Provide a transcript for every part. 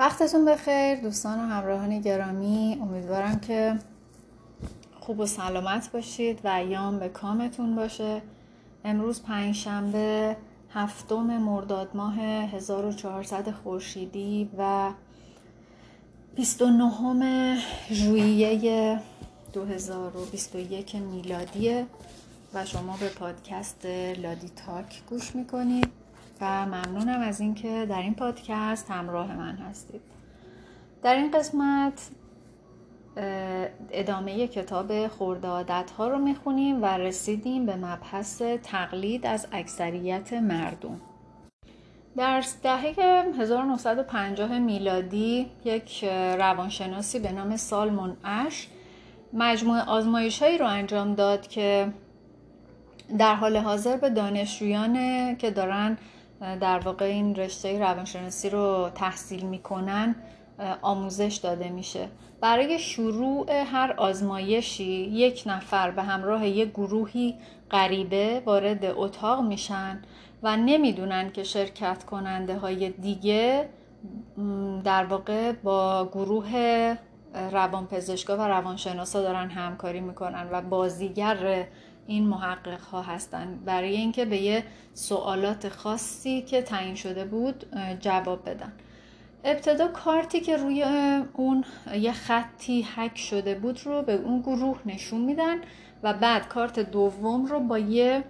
وقتتون بخیر دوستان و همراهان گرامی. امیدوارم که خوب و سلامت باشید و ایام به کامتون باشه. امروز پنج شنبه هفتم مرداد ماه 1400 خورشیدی و 29 ژوئیه 2021 میلادیه و شما به پادکست لادی تاک گوش می‌کنید. و ممنونم از اینکه در این پادکست همراه من هستید. در این قسمت ادامه کتاب خورده ها رو می‌خونیم و رسیدیم به مبحث تقلید از اکثریت مردم. در دهه 1950 میلادی یک روانشناسی به نام سالمون اش مجموعه آزمایش هایی رو انجام داد که در حال حاضر به دانشجویان که دارن در واقع این رشته روانشناسی رو تحصیل می‌کنن آموزش داده میشه. برای شروع هر آزمایشی یک نفر به همراه یک گروهی غریبه وارد اتاق میشن و نمی‌دونن که شرکت کننده های دیگه در واقع با گروه روانپزشکا و روانشناسا دارن همکاری می‌کنن و بازیگر این محقق ها هستن. برای اینکه به یه سوالات خاصی که تعیین شده بود جواب بدن. ابتدا کارتی که روی اون یه خطی حک شده بود رو به اون گروه نشون میدن و بعد کارت دوم رو با یه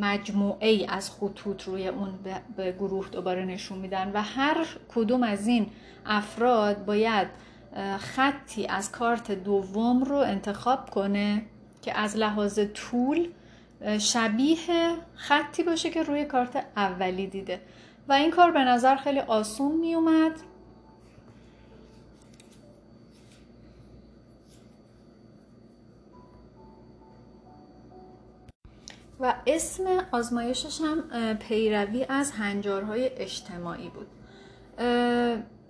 مجموعه ای از خطوط روی اون به گروه دوباره نشون میدن و هر کدوم از این افراد باید خطی از کارت دوم رو انتخاب کنه. که از لحاظ طول شبیه خطی باشه که روی کارت اولی دیده. و این کار به نظر خیلی آسون می اومد و اسم آزمایشش هم پیروی از هنجارهای اجتماعی بود.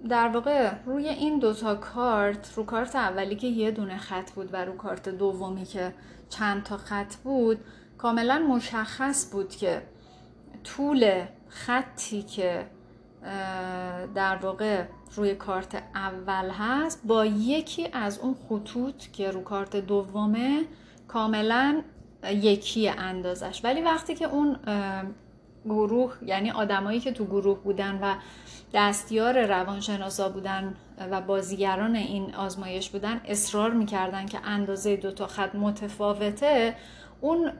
در واقع روی این دوتا کارت رو کارت اولی که یه دونه خط بود و رو کارت دومی که چند تا خط بود کاملا مشخص بود که طول خطی که در واقع روی کارت اول هست با یکی از اون خطوط که رو کارت دومه کاملا یکی اندازش. ولی وقتی که اون گروه یعنی آدمایی که تو گروه بودن و دستیار روانشناسا بودن و بازیگران این آزمایش بودن اصرار می‌کردن که اندازه دو تا خط متفاوته. اون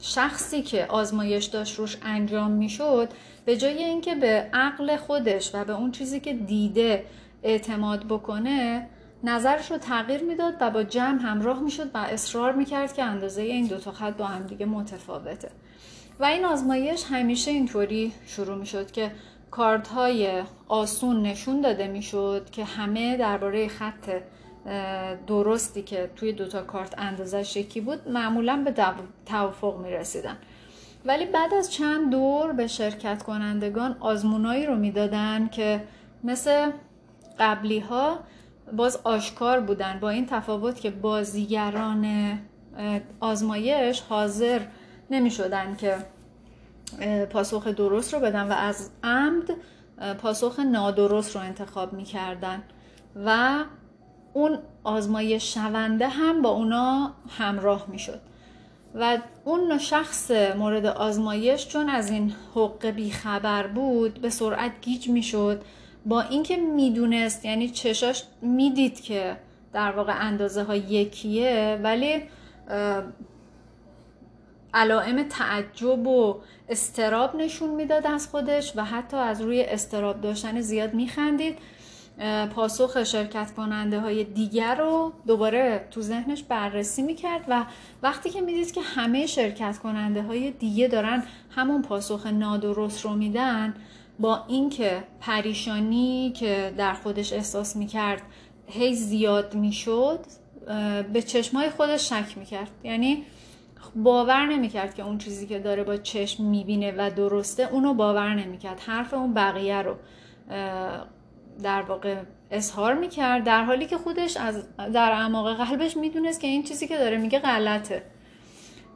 شخصی که آزمایش داشت روش انجام می‌شد به جای اینکه به عقل خودش و به اون چیزی که دیده اعتماد بکنه نظرش رو تغییر می‌داد و با جمع همراه می‌شد و اصرار می‌کرد که اندازه این دو تا خط با هم دیگه متفاوته. و این آزمایش همیشه اینطوری شروع می‌شد که کارت های آسون نشون داده می‌شد که همه درباره خط درستی که توی دوتا کارت اندازش یکی بود معمولا به توافق می رسیدن ولی بعد از چند دور به شرکت کنندگان آزمونایی رو می‌دادن که مثل قبلی ها باز آشکار بودن با این تفاوت که بازیگران آزمایش حاضر نمی شدن که پاسخ درست رو بدن و از عمد پاسخ نادرست رو انتخاب می کردن و اون آزمایش شونده هم با اونا همراه می شد و اون شخص مورد آزمایش چون از این حق بیخبر بود به سرعت گیج می شد با اینکه می‌دونست یعنی چشاش می‌دید که در واقع اندازه ها یکیه ولی علائم تعجب و استراب نشون می‌داد از خودش و حتی از روی استراب داشتن زیاد میخندید. پاسخ شرکت کننده های دیگر رو دوباره تو ذهنش بررسی می‌کرد و وقتی که می‌دید که همه شرکت کننده های دیگه دارن همون پاسخ نادرست رو میدن با اینکه پریشانی که در خودش احساس می‌کرد هی زیاد می‌شد به چشمای خودش شک می‌کرد. یعنی باور نمی‌کرد که اون چیزی که داره با چشم می‌بینه و درسته اونو باور نمی‌کرد. حرف اون بقیه رو در واقع اظهار می‌کرد در حالی که خودش از در اعماق قلبش می‌دونست که این چیزی که داره میگه غلطه.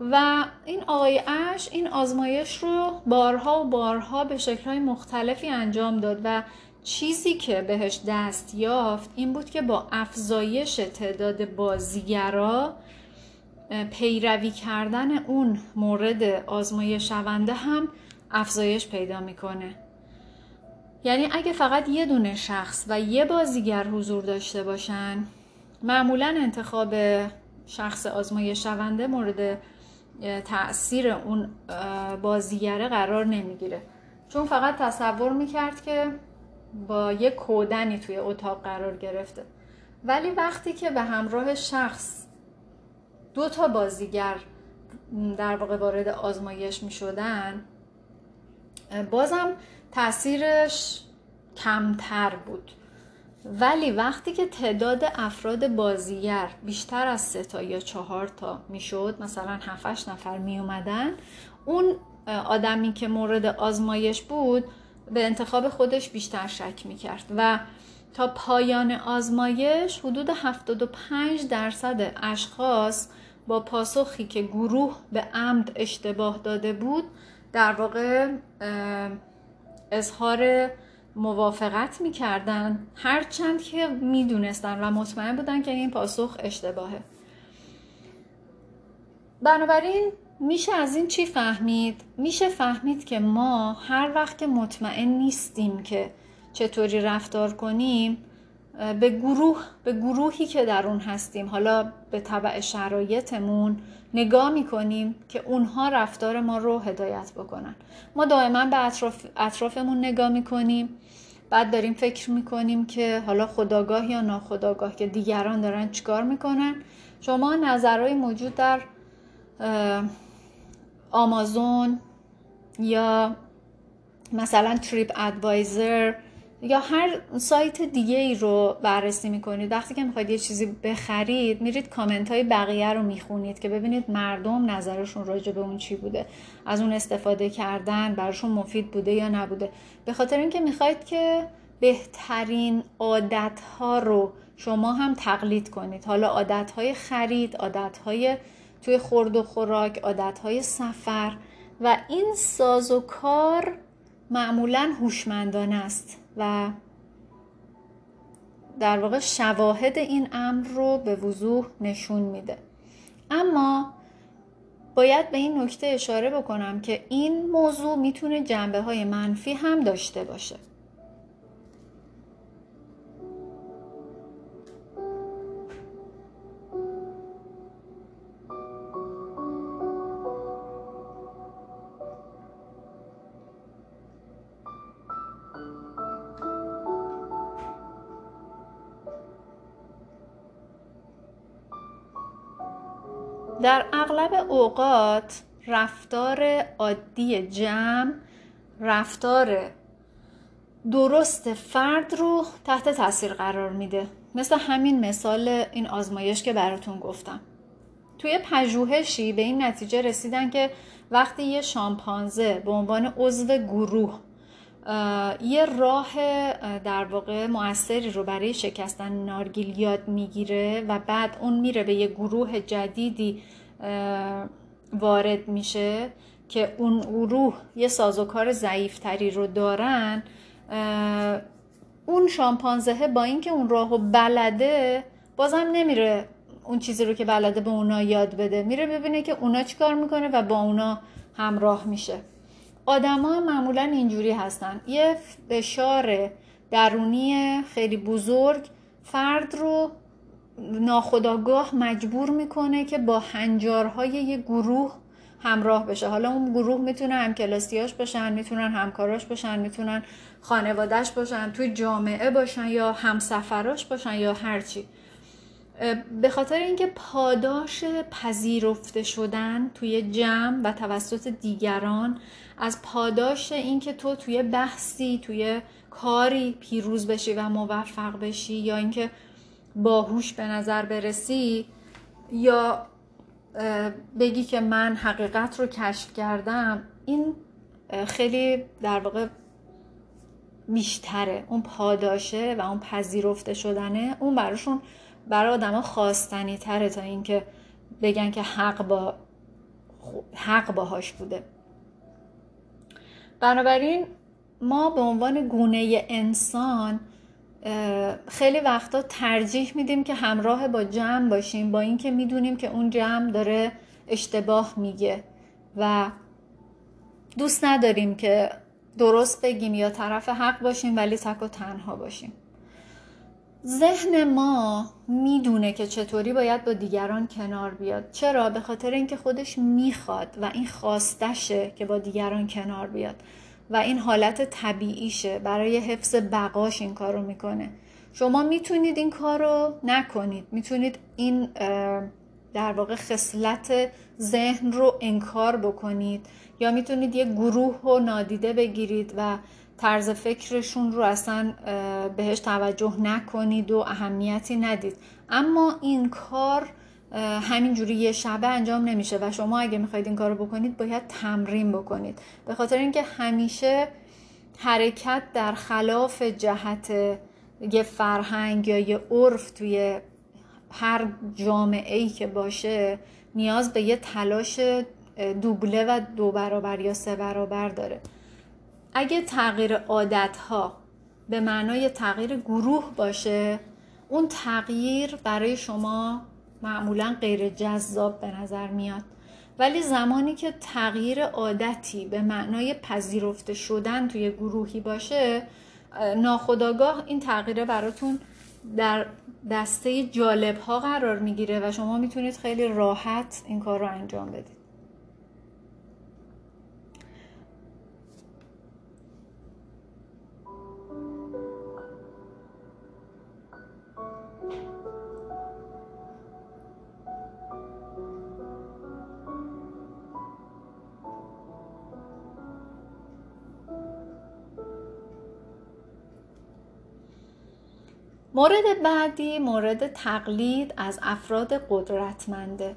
و این آقای اش این آزمایش رو بارها و بارها به شکلهای مختلفی انجام داد و چیزی که بهش دست یافت این بود که با افزایش تعداد بازیگرا پیروی کردن اون مورد آزمایش شونده هم افزایش پیدا می‌کنه. یعنی اگه فقط یه دونه شخص و یه بازیگر حضور داشته باشن معمولا انتخاب شخص آزمایش شونده مورد تاثیر اون بازیگره قرار نمی‌گیره. چون فقط تصور می‌کرد که با یه کودنی توی اتاق قرار گرفته. ولی وقتی که به همراه شخص دو تا بازیگر در واقع وارد آزمایش می شدن. بازم تاثیرش کمتر بود. ولی وقتی که تعداد افراد بازیگر بیشتر از سه تا یا چهار تا می‌شد مثلا 7 نفر می اومدن اون آدمی که مورد آزمایش بود به انتخاب خودش بیشتر شک می کرد و تا پایان آزمایش حدود 75 درصد اشخاص با پاسخی که گروه به عمد اشتباه داده بود در واقع اظهار موافقت می‌کردن هرچند که می‌دونستن و مطمئن بودن که این پاسخ اشتباهه بنابراین میشه از این چی فهمید؟ میشه فهمید که ما هر وقت که مطمئن نیستیم که چطوری رفتار کنیم به گروه به گروهی که در اون هستیم. حالا به طبع شرایطمون نگاه می‌کنیم که اونها رفتار ما رو هدایت بکنن. ما دائما به اطراف، اطرافمون نگاه می‌کنیم. بعد داریم فکر می‌کنیم که حالا خداگاه یا ناخداگاه که دیگران دارن چیکار می‌کنن. شما نظرهای موجود در آمازون یا مثلا تریپ ادوایزر یا هر سایت دیگه ای رو بررسی می‌کنید. وقتی که می‌خواید یه چیزی بخرید میرید کامنت های بقیه رو می‌خونید که ببینید مردم نظرشون راجع به اون چی بوده. از اون استفاده کردن براشون مفید بوده یا نبوده. به خاطر اینکه می‌خواید که بهترین عادت ها رو شما هم تقلید کنید. حالا عادت های خرید عادت های توی خورد و خوراک عادت های سفر و این ساز و کار معمولا هوشمندانه است. و در واقع شواهد این امر رو به وضوح نشون میده. اما باید به این نکته اشاره بکنم که این موضوع می‌تونه جنبه های منفی هم داشته باشه. در اغلب اوقات رفتار عادی جمع رفتار درست فرد رو تحت تاثیر قرار میده. مثل همین مثال این آزمایش که براتون گفتم. توی پژوهشی به این نتیجه رسیدن که وقتی یه شامپانزه به عنوان عضو گروه یه راه در واقع موثری رو برای شکستن نارگیل یاد می‌گیره و بعد اون میره به یه گروه جدیدی وارد میشه که اون گروه یه سازوکار ضعیفتری رو دارن. اون شامپانزه با اینکه اون راهو بلده بازم نمیره اون چیزی رو که بلده به اونا یاد بده. میره ببینه که اونا چیکار می‌کنه و با اونا همراه میشه. آدما معمولا اینجوری هستن. یه فشار درونی خیلی بزرگ فرد رو ناخداگاه مجبور می‌کنه که با هنجارهای یه گروه همراه بشه. حالا اون گروه می‌تونه همکلاسیاش باشن می‌تونن همکاراش باشن می‌تونن خانوادهش باشن توی جامعه باشن یا همسفراش باشن یا هرچی به خاطر اینکه پاداش پذیرفته شدن توی جمع و توسط دیگران از پاداش اینکه تو توی بحثی توی کاری پیروز بشی و موفق بشی یا اینکه باهوش به نظر برسی یا بگی که من حقیقت رو کشف کردم این خیلی در واقع بیشتره. اون پاداشه و اون پذیرفته شدنه اون براشون برای آدما خواستنی تره تا اینکه بگن که حق با حق باهاش بوده. بنابراین ما به عنوان گونه انسان خیلی وقتا ترجیح میدیم که همراه با جمع باشیم با اینکه می‌دونیم که اون جمع داره اشتباه میگه و دوست نداریم که درست بگیم یا طرف حق باشیم ولی تک و تنها باشیم. ذهن ما می‌دونه که چطوری باید با دیگران کنار بیاد. چرا؟ به خاطر اینکه خودش می‌خواد و این خواستشه که با دیگران کنار بیاد. و این حالت طبیعیشه. برای حفظ بقاش این کار رو می‌کنه. شما می‌تونید این کار رو نکنید. می‌تونید این در واقع خصلت ذهن رو انکار بکنید. یا می‌تونید یه گروه رو نادیده بگیرید و طرز فکرشون رو اصلا بهش توجه نکنید و اهمیتی ندید. اما این کار همینجوری یه شبه انجام نمیشه و شما اگه می‌خواید این کار رو بکنید باید تمرین بکنید. به خاطر اینکه همیشه حرکت در خلاف جهت یه فرهنگ یا یه عرف توی هر جامعه ای که باشه نیاز به یه تلاش دوبله و دو برابر یا سه برابر داره. اگه تغییر عادت ها به معنای تغییر گروه باشه اون تغییر برای شما معمولا غیر جذاب به نظر میاد. ولی زمانی که تغییر عادتی به معنای پذیرفته شدن توی گروهی باشه ناخداگاه این تغییره براتون در دسته جالب ها قرار می‌گیره و شما می‌تونید خیلی راحت این کار رو انجام بدید. مورد بعدی مورد تقلید از افراد قدرتمنده.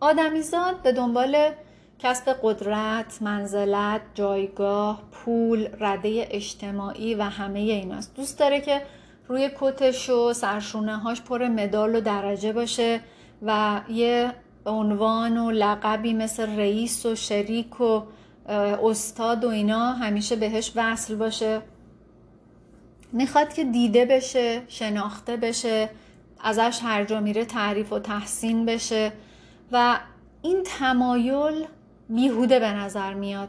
آدمیزاد به دنبال کسب قدرت، منزلت، جایگاه، پول، رده اجتماعی و همه ایناست دوست داره که روی کتش و سرشونه هاش پر مدال و درجه باشه و یه عنوان و لقبی مثل رئیس و شریک و استاد و اینا همیشه بهش وصل باشه. می‌خواد که دیده بشه شناخته بشه ازش هر جا میره تعریف و تحسین بشه و این تمایل بیهوده به نظر میاد.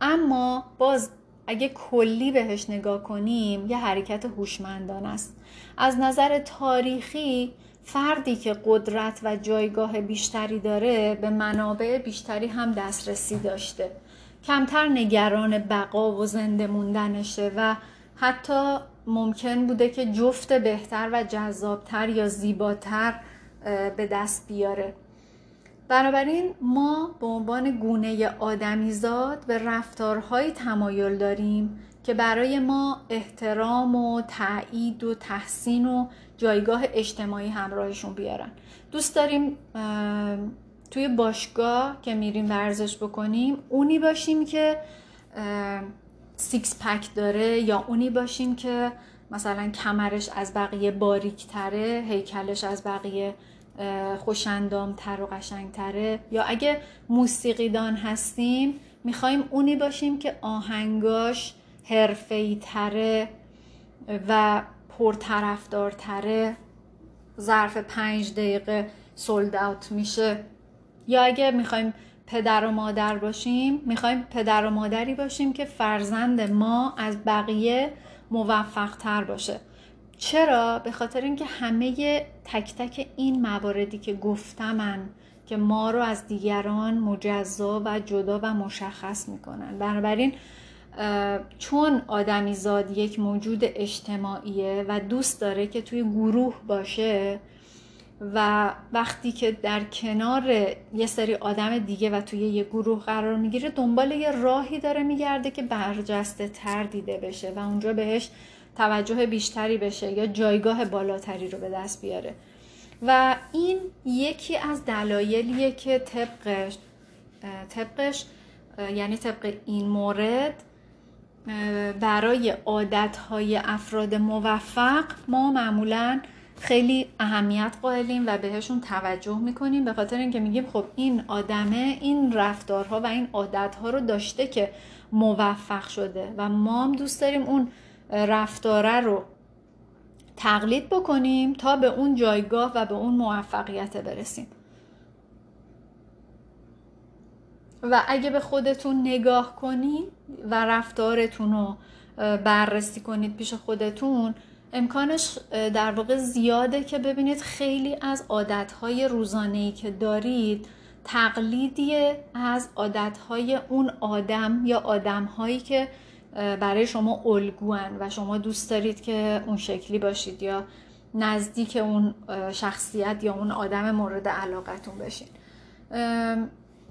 اما باز اگه کلی بهش نگاه کنیم یه حرکت هوشمندانه است. از نظر تاریخی فردی که قدرت و جایگاه بیشتری داره به منابع بیشتری هم دسترسی داشته. کمتر نگران بقا و زنده موندنشه و حتی ممکن بوده که جفت بهتر و جذابتر یا زیباتر به دست بیاره. بنابراین ما به عنوان گونه آدمیزاد به رفتارهایی تمایل داریم که برای ما احترام و تایید و تحسین و جایگاه اجتماعی همراهشون بیارن. دوست داریم توی باشگاه که میریم ورزش بکنیم اونی باشیم که six pack داره یا اونی باشیم که مثلا کمرش از بقیه باریک تره هیکلش از بقیه خوش‌اندام‌تر و قشنگتره. یا اگه موسیقیدان هستیم می‌خوایم اونی باشیم که آهنگاش حرفه‌ای تره و پرطرفدارتره. ظرف پنج دقیقه سولد اوت میشه. یا اگه می‌خوایم پدر و مادر باشیم می‌خوایم پدر و مادری باشیم که فرزند ما از بقیه موفق تر باشه چرا؟ به خاطر اینکه همه تک تک این مواردی که گفتمن که ما رو از دیگران مجزا و جدا و مشخص می‌کنن بنابراین چون آدمی زاد یک موجود اجتماعیه و دوست داره که توی گروه باشه و وقتی که در کنار یه سری آدم دیگه و توی یه گروه قرار می‌گیره دنبال یه راهی داره میگرده که برجسته تر دیده بشه و اونجا بهش توجه بیشتری بشه یا جایگاه بالاتری رو به دست بیاره. و این یکی از دلایلیه که طبقش طبقش یعنی طبق این مورد برای عادتهای افراد موفق ما معمولا خیلی اهمیت قائلیم و بهشون توجه می‌کنیم به خاطر اینکه میگیم خب این آدمه این رفتارها و این عادتها رو داشته که موفق شده و ما هم دوست داریم اون رفتاره رو تقلید بکنیم تا به اون جایگاه و به اون موفقیت برسیم. و اگه به خودتون نگاه کنید و رفتارتون رو بررسی کنید پیش خودتون امکانش در واقع زیاده که ببینید خیلی از عادتهای روزانه‌ای که دارید تقلیدیه از عادتهای اون آدم یا آدمهایی که برای شما الگوان و شما دوست دارید که اون شکلی باشید یا نزدیک اون شخصیت یا اون آدم مورد علاقتون بشین.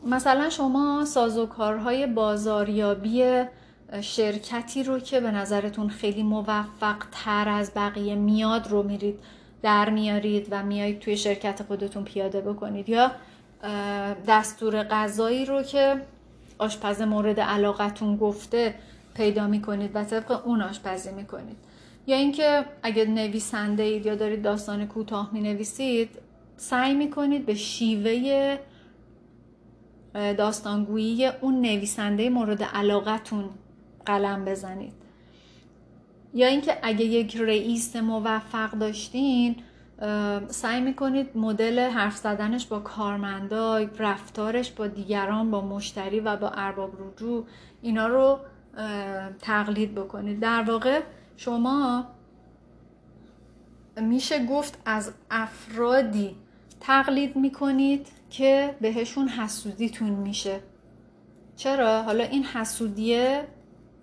مثلا شما سازوکارهای بازاریابی شرکتی رو که به نظرتون خیلی موفق تر از بقیه میاد رو میرید در میارید و میایید توی شرکت خودتون پیاده بکنید یا دستور غذایی رو که آشپز مورد علاقتون گفته پیدا می‌کنید و طبق اون آشپزی می‌کنید. یا اینکه اگه نویسنده اید یا دارید داستان کوتاه می نویسید سعی می‌کنید به شیوه داستانگویی اون نویسنده مورد علاقتون قلم بزنید. یا اینکه اگه یک رئیس موفق داشتین سعی می‌کنید مدل حرف زدنش با کارمندای رفتارش با دیگران با مشتری و با ارباب رجوع اینا رو تقلید بکنید. در واقع شما میشه گفت از افرادی تقلید می‌کنید که بهشون حسودیتون میشه. چرا؟ حالا این حسودیه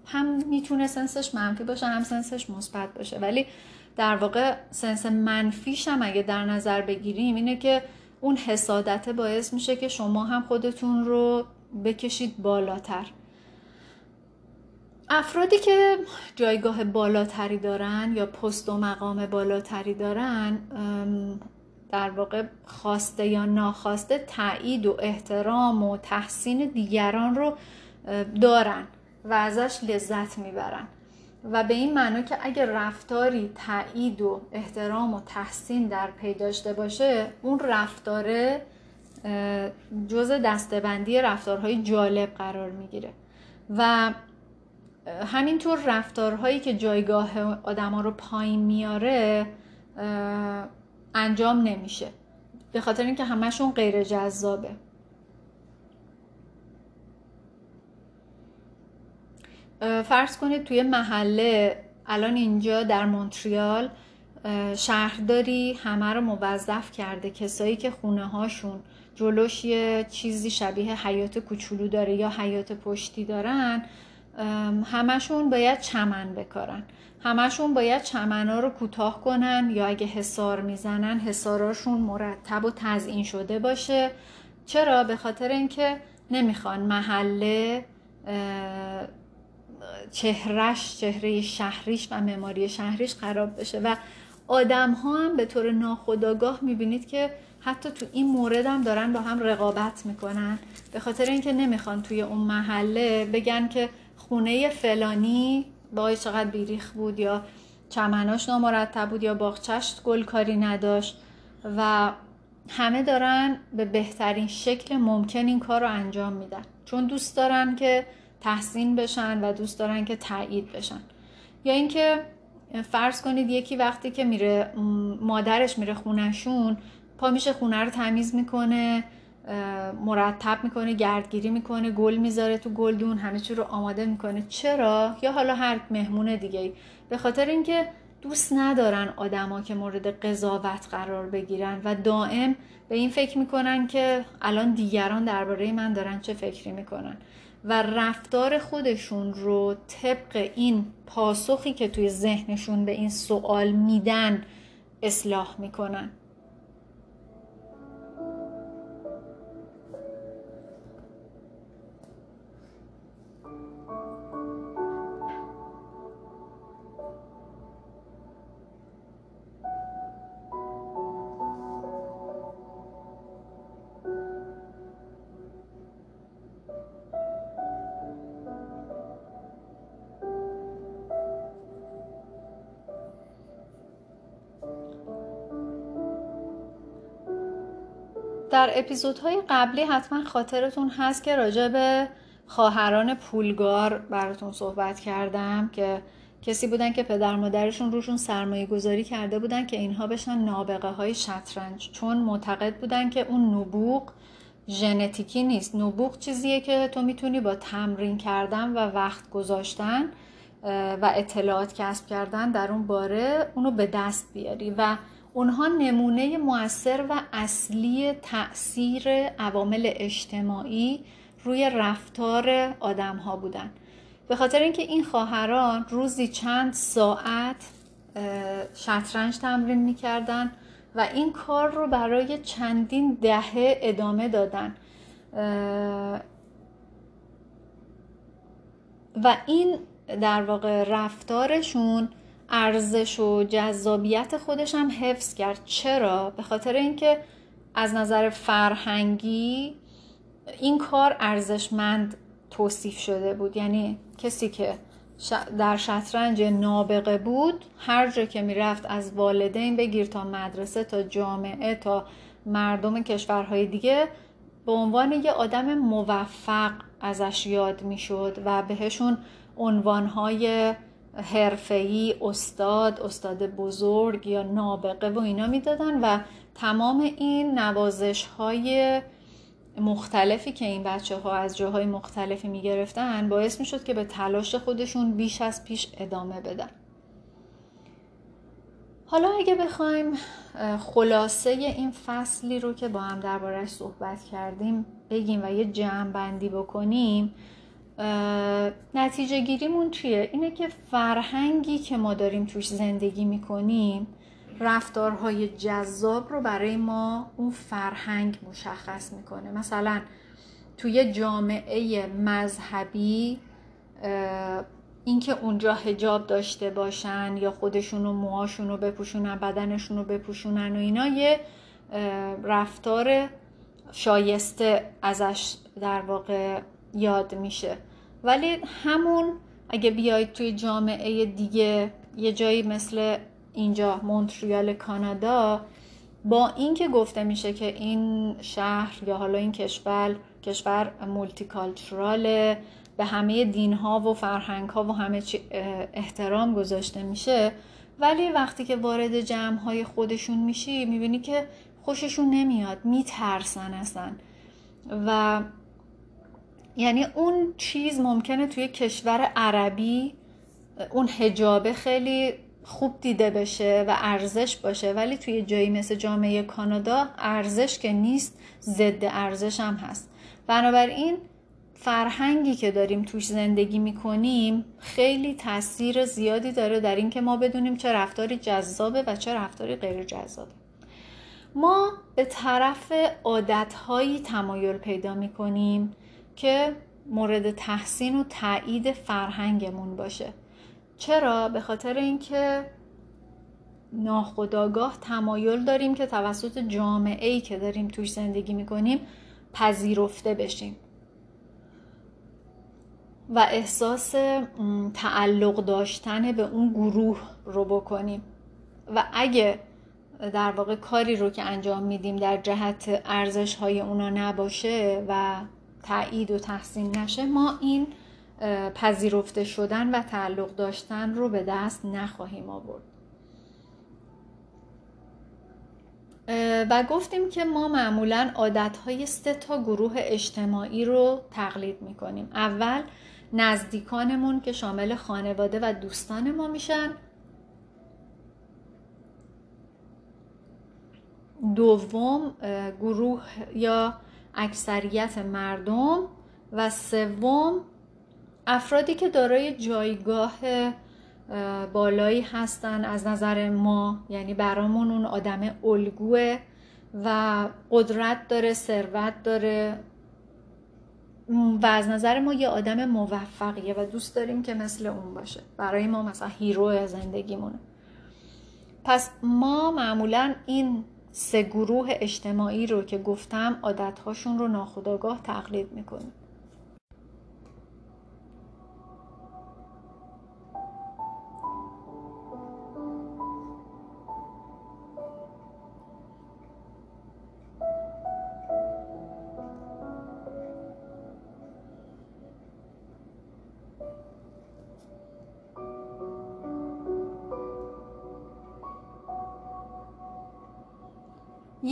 هم می‌تونه سنسش منفی باشه هم سنسش مثبت باشه. ولی در واقع سنس منفیش هم اگه در نظر بگیریم اینه که اون حسادت باعث میشه که شما هم خودتون رو بکشید بالاتر. افرادی که جایگاه بالاتری دارن یا پست و مقام بالاتری دارن در واقع خواسته یا ناخواسته تایید و احترام و تحسین دیگران رو دارن. و ازش لذت می‌برن. و به این معنا که اگر رفتاری تایید و احترام و تحسین در پی داشته باشه اون رفتاره جز دستبندی رفتارهای جالب قرار می‌گیره. و همینطور رفتارهایی که جایگاه آدما رو پایین میاره انجام نمیشه. به خاطر اینکه همشون غیر جذابه فرض کنید توی محله الان اینجا در مونتریال شهرداری همه رو موظف کرده. کسایی که خونه هاشون جلوش یه چیزی شبیه حیات کوچولو داره یا حیات پشتی دارن همشون باید چمن بکارن. همشون باید چمنا رو کوتاه کنن یا اگه حسار می‌زنن حساراشون مرتب و تزئین شده باشه. چرا؟ به خاطر اینکه نمی‌خوان محله چهرش چهره شهریش و معماری شهریش خراب بشه و آدم ها هم به طور ناخودآگاه می‌بینید که حتی تو این مورد هم دارن با هم رقابت می‌کنن. به خاطر اینکه نمی‌خوان توی اون محله بگن که خونه فلانی با چقدر بیریخ بود یا چمناش نامرتب بود یا باغچش گلکاری نداشت و همه دارن به بهترین شکل ممکن این کار رو انجام میدن. چون دوست دارن که تحسین بشن و دوست دارن که تایید بشن. یا اینکه فرض کنید یکی وقتی که میره مادرش میره خونشون پا میشه خونه رو تمیز می‌کنه مرتب می‌کنه گردگیری می‌کنه گل می‌ذاره تو گلدون همه چی رو آماده می‌کنه. چرا؟ یا حالا هر مهمون دیگه به خاطر اینکه دوست ندارن آدما که مورد قضاوت قرار بگیرن و دائم به این فکر می‌کنن که الان دیگران درباره من دارن چه فکری می‌کنن. و رفتار خودشون رو طبق این پاسخی که توی ذهنشون به این سوال میدن اصلاح می‌کنن. در اپیزودهای قبلی حتما خاطرتون هست که راجع به خواهران پولگار براتون صحبت کردم که کسی بودن که پدر مادرشون روشون سرمایه گذاری کرده بودن که اینها بشن نابغه های شطرنج. چون معتقد بودن که اون نبوغ ژنتیکی نیست. نبوغ چیزیه که تو می‌تونی با تمرین کردن و وقت گذاشتن و اطلاعات کسب کردن در اون باره اونو به دست بیاری. و اونها نمونه موثر و اصلی تاثیر عوامل اجتماعی روی رفتار آدم ها بودن. به خاطر اینکه این خواهران روزی چند ساعت شطرنج تمرین می‌کردن و این کار رو برای چندین دهه ادامه دادن. و این در واقع رفتارشون ارزش و جذابیت خودش هم حفظ کرد. چرا؟ به خاطر اینکه از نظر فرهنگی این کار ارزشمند توصیف شده بود. یعنی کسی که در شطرنج نابغه بود هر جا که می‌رفت از والدین بگیر تا مدرسه تا جامعه تا مردم کشورهای دیگه به عنوان یه آدم موفق ازش یاد می‌شد و بهشون عنوانهای حرفه‌ای استاد استاد بزرگ یا نابغه و اینا می‌دادن و تمام این نوازش های مختلفی که این بچه ها از جاهای مختلفی می گرفتن باعث می شد که به تلاش خودشون بیش از پیش ادامه بدن. حالا اگه بخوایم خلاصه این فصلی رو که با هم دربارهش صحبت کردیم بگیم و یه جمع بندی بکنیم نتیجه گیریمون چیه؟ اینه که فرهنگی که ما داریم توش زندگی می‌کنیم رفتارهای جذاب رو برای ما اون فرهنگ مشخص می‌کنه مثلا توی جامعه مذهبی اینکه اونجا هجاب داشته باشن یا خودشون و موهاشون رو بپوشونن بدنشون رو بپوشونن و اینا یه رفتار شایسته ازش در واقع یاد میشه ولی همون اگه بیاید توی جامعه دیگه یه جایی مثل اینجا مونتریال کانادا با اینکه گفته میشه که این شهر یا حالا این کشور کشور مولتیکالچراله به همه دین ها و فرهنگ ها و همه چی احترام گذاشته میشه ولی وقتی که وارد جمع های خودشون میشی می‌بینی که خوششون نمیاد میترسن اصلا. و یعنی اون چیز ممکنه توی کشور عربی اون هجابه خیلی خوب دیده بشه و ارزش باشه. ولی توی جایی مثل جامعه کانادا ارزش که نیست ضد ارزش هم هست. بنابراین فرهنگی که داریم توش زندگی می‌کنیم خیلی تاثیر زیادی داره در اینکه ما بدونیم چه رفتاری جذابه و چه رفتاری غیر جذابه ما به طرف عادتهایی تمایل پیدا می‌کنیم. که مورد تحسین و تایید فرهنگمون باشه. چرا؟ به خاطر اینکه ناخداگاه تمایل داریم که توسط جامعه ای که داریم توش زندگی می‌کنیم پذیرفته بشیم. و احساس تعلق داشتن به اون گروه رو بکنیم. و اگه در واقع کاری رو که انجام میدیم در جهت ارزش های اونا نباشه و تایید و تحسین نشه ما این پذیرفته شدن و تعلق داشتن رو به دست نخواهیم آورد. و گفتیم که ما معمولا عادتهای سه تا گروه اجتماعی رو تقلید می‌کنیم. اول نزدیکانمون که شامل خانواده و دوستان ما میشن. دوم گروه یا اکثریت مردم و سوم افرادی که دارای جایگاه بالایی هستن از نظر ما یعنی برامون اون آدم الگوه و قدرت داره ثروت داره. و از نظر ما یه آدم موفقیه و دوست داریم که مثل اون باشه. برای ما مثلا هیرو زندگیمونه. پس ما معمولا این سه گروه اجتماعی رو که گفتم عادتهاشون رو ناخداگاه تقلید می‌کنیم.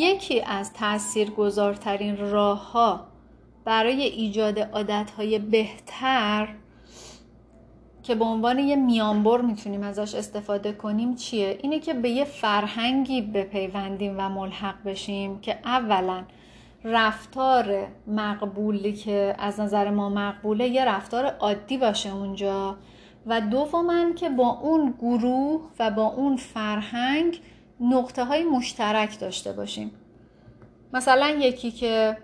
یکی از تاثیرگذارترین راه ها برای ایجاد عادتهای بهتر که به عنوان یه میانبر می‌تونیم ازش استفاده کنیم چیه؟ اینه که به یه فرهنگی بپیوندیم و ملحق بشیم که اولا رفتار مقبولی که از نظر ما مقبوله یه رفتار عادی باشه اونجا و دوما که با اون گروه و با اون فرهنگ نقطه های مشترک داشته باشیم. مثلا یکی که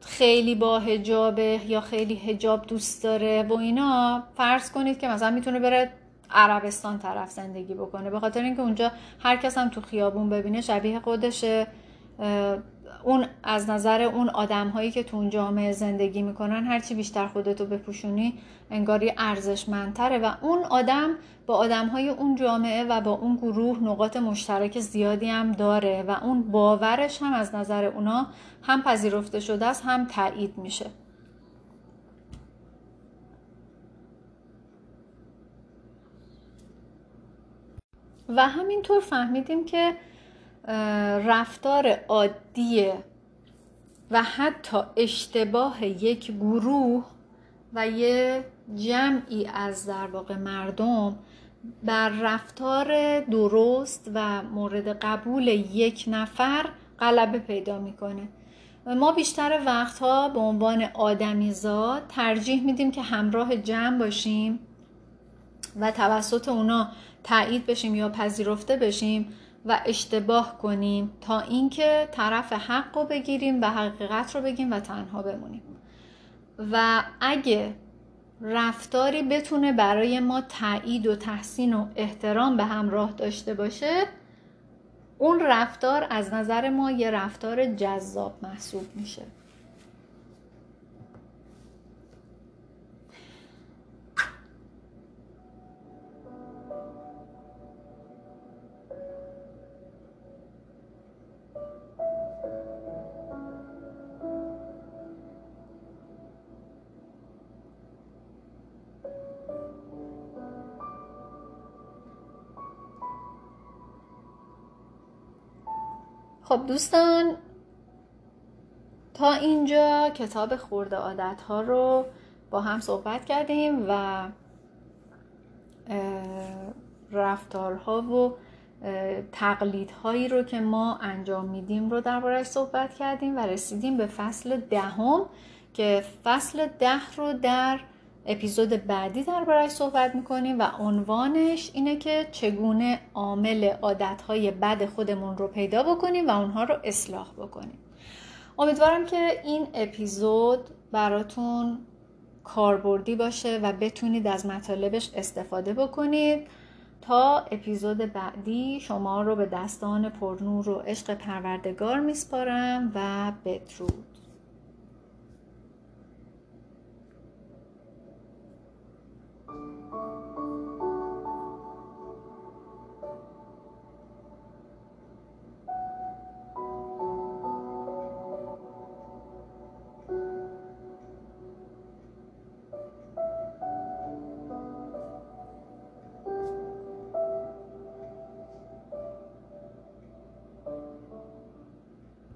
خیلی با هجابه یا خیلی هجاب دوست داره و اینا فرض کنید که مثلا می‌تونه بره عربستان طرف زندگی بکنه. به خاطر اینکه اونجا هر کس هم تو خیابون ببینه شبیه خودشه. اون از نظر اون آدم هایی که تو اون جامعه زندگی می‌کنن هرچی بیشتر خودتو بپوشونی انگاری ارزشمندتره و اون آدم با آدم های اون جامعه و با اون گروه نقاط مشترک زیادی هم داره و اون باورش هم از نظر اونا هم پذیرفته شده است هم تایید میشه. و همینطور فهمیدیم که رفتار عادی و حتی اشتباه یک گروه و یه جمعی از در واقع مردم بر رفتار درست و مورد قبول یک نفر غلبه پیدا می‌کنه. ما بیشتر وقتها به عنوان آدمیزاد ترجیح میدیم که همراه جمع باشیم و توسط اونا تایید بشیم یا پذیرفته بشیم و اشتباه کنیم تا اینکه طرف حق رو بگیریم و حقیقت رو بگیم و تنها بمونیم. و اگه رفتاری بتونه برای ما تایید و تحسین و احترام به همراه داشته باشه اون رفتار از نظر ما یه رفتار جذاب محسوب میشه. دوستان تا اینجا کتاب خورده عادت ها رو با هم صحبت کردیم و رفتارها و تقلیدهایی رو که ما انجام میدیم رو دربارهش صحبت کردیم و رسیدیم به فصل دهم که فصل ده رو در اپیزود بعدی دربارهش صحبت می‌کنیم و عنوانش اینه که چگونه عامل عادتهای بد خودمون رو پیدا بکنیم و اونها رو اصلاح بکنیم. امیدوارم که این اپیزود براتون کاربردی باشه و بتونید از مطالبش استفاده بکنید. تا اپیزود بعدی شما رو به دستان پرنور و عشق پروردگار میسپارم و بدرود.